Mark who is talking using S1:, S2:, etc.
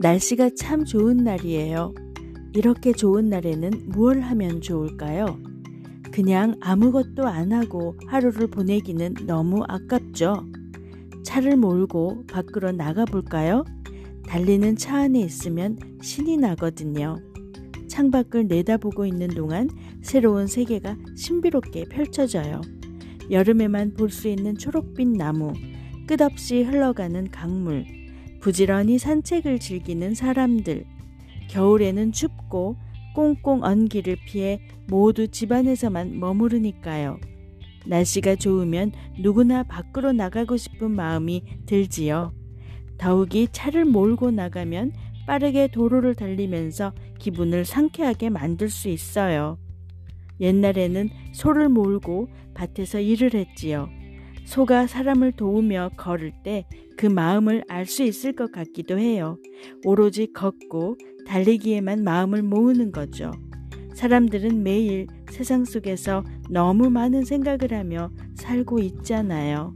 S1: 날씨가 참 좋은 날이에요. 이렇게 좋은 날에는 무얼 하면 좋을까요? 그냥 아무것도 안 하고 하루를 보내기는 너무 아깝죠. 차를 몰고 밖으로 나가 볼까요? 달리는 차 안에 있으면 신이 나거든요. 창밖을 내다보고 있는 동안 새로운 세계가 신비롭게 펼쳐져요. 여름에만 볼 수 있는 초록빛 나무, 끝없이 흘러가는 강물, 부지런히 산책을 즐기는 사람들, 겨울에는 춥고 꽁꽁 언기를 피해 모두 집안에서만 머무르니까요. 날씨가 좋으면 누구나 밖으로 나가고 싶은 마음이 들지요. 더욱이 차를 몰고 나가면 빠르게 도로를 달리면서 기분을 상쾌하게 만들 수 있어요. 옛날에는 소를 몰고 밭에서 일을 했지요. 소가 사람을 도우며 걸을 때 그 마음을 알 수 있을 것 같기도 해요. 오로지 걷고 달리기에만 마음을 모으는 거죠. 사람들은 매일 세상 속에서 너무 많은 생각을 하며 살고 있잖아요.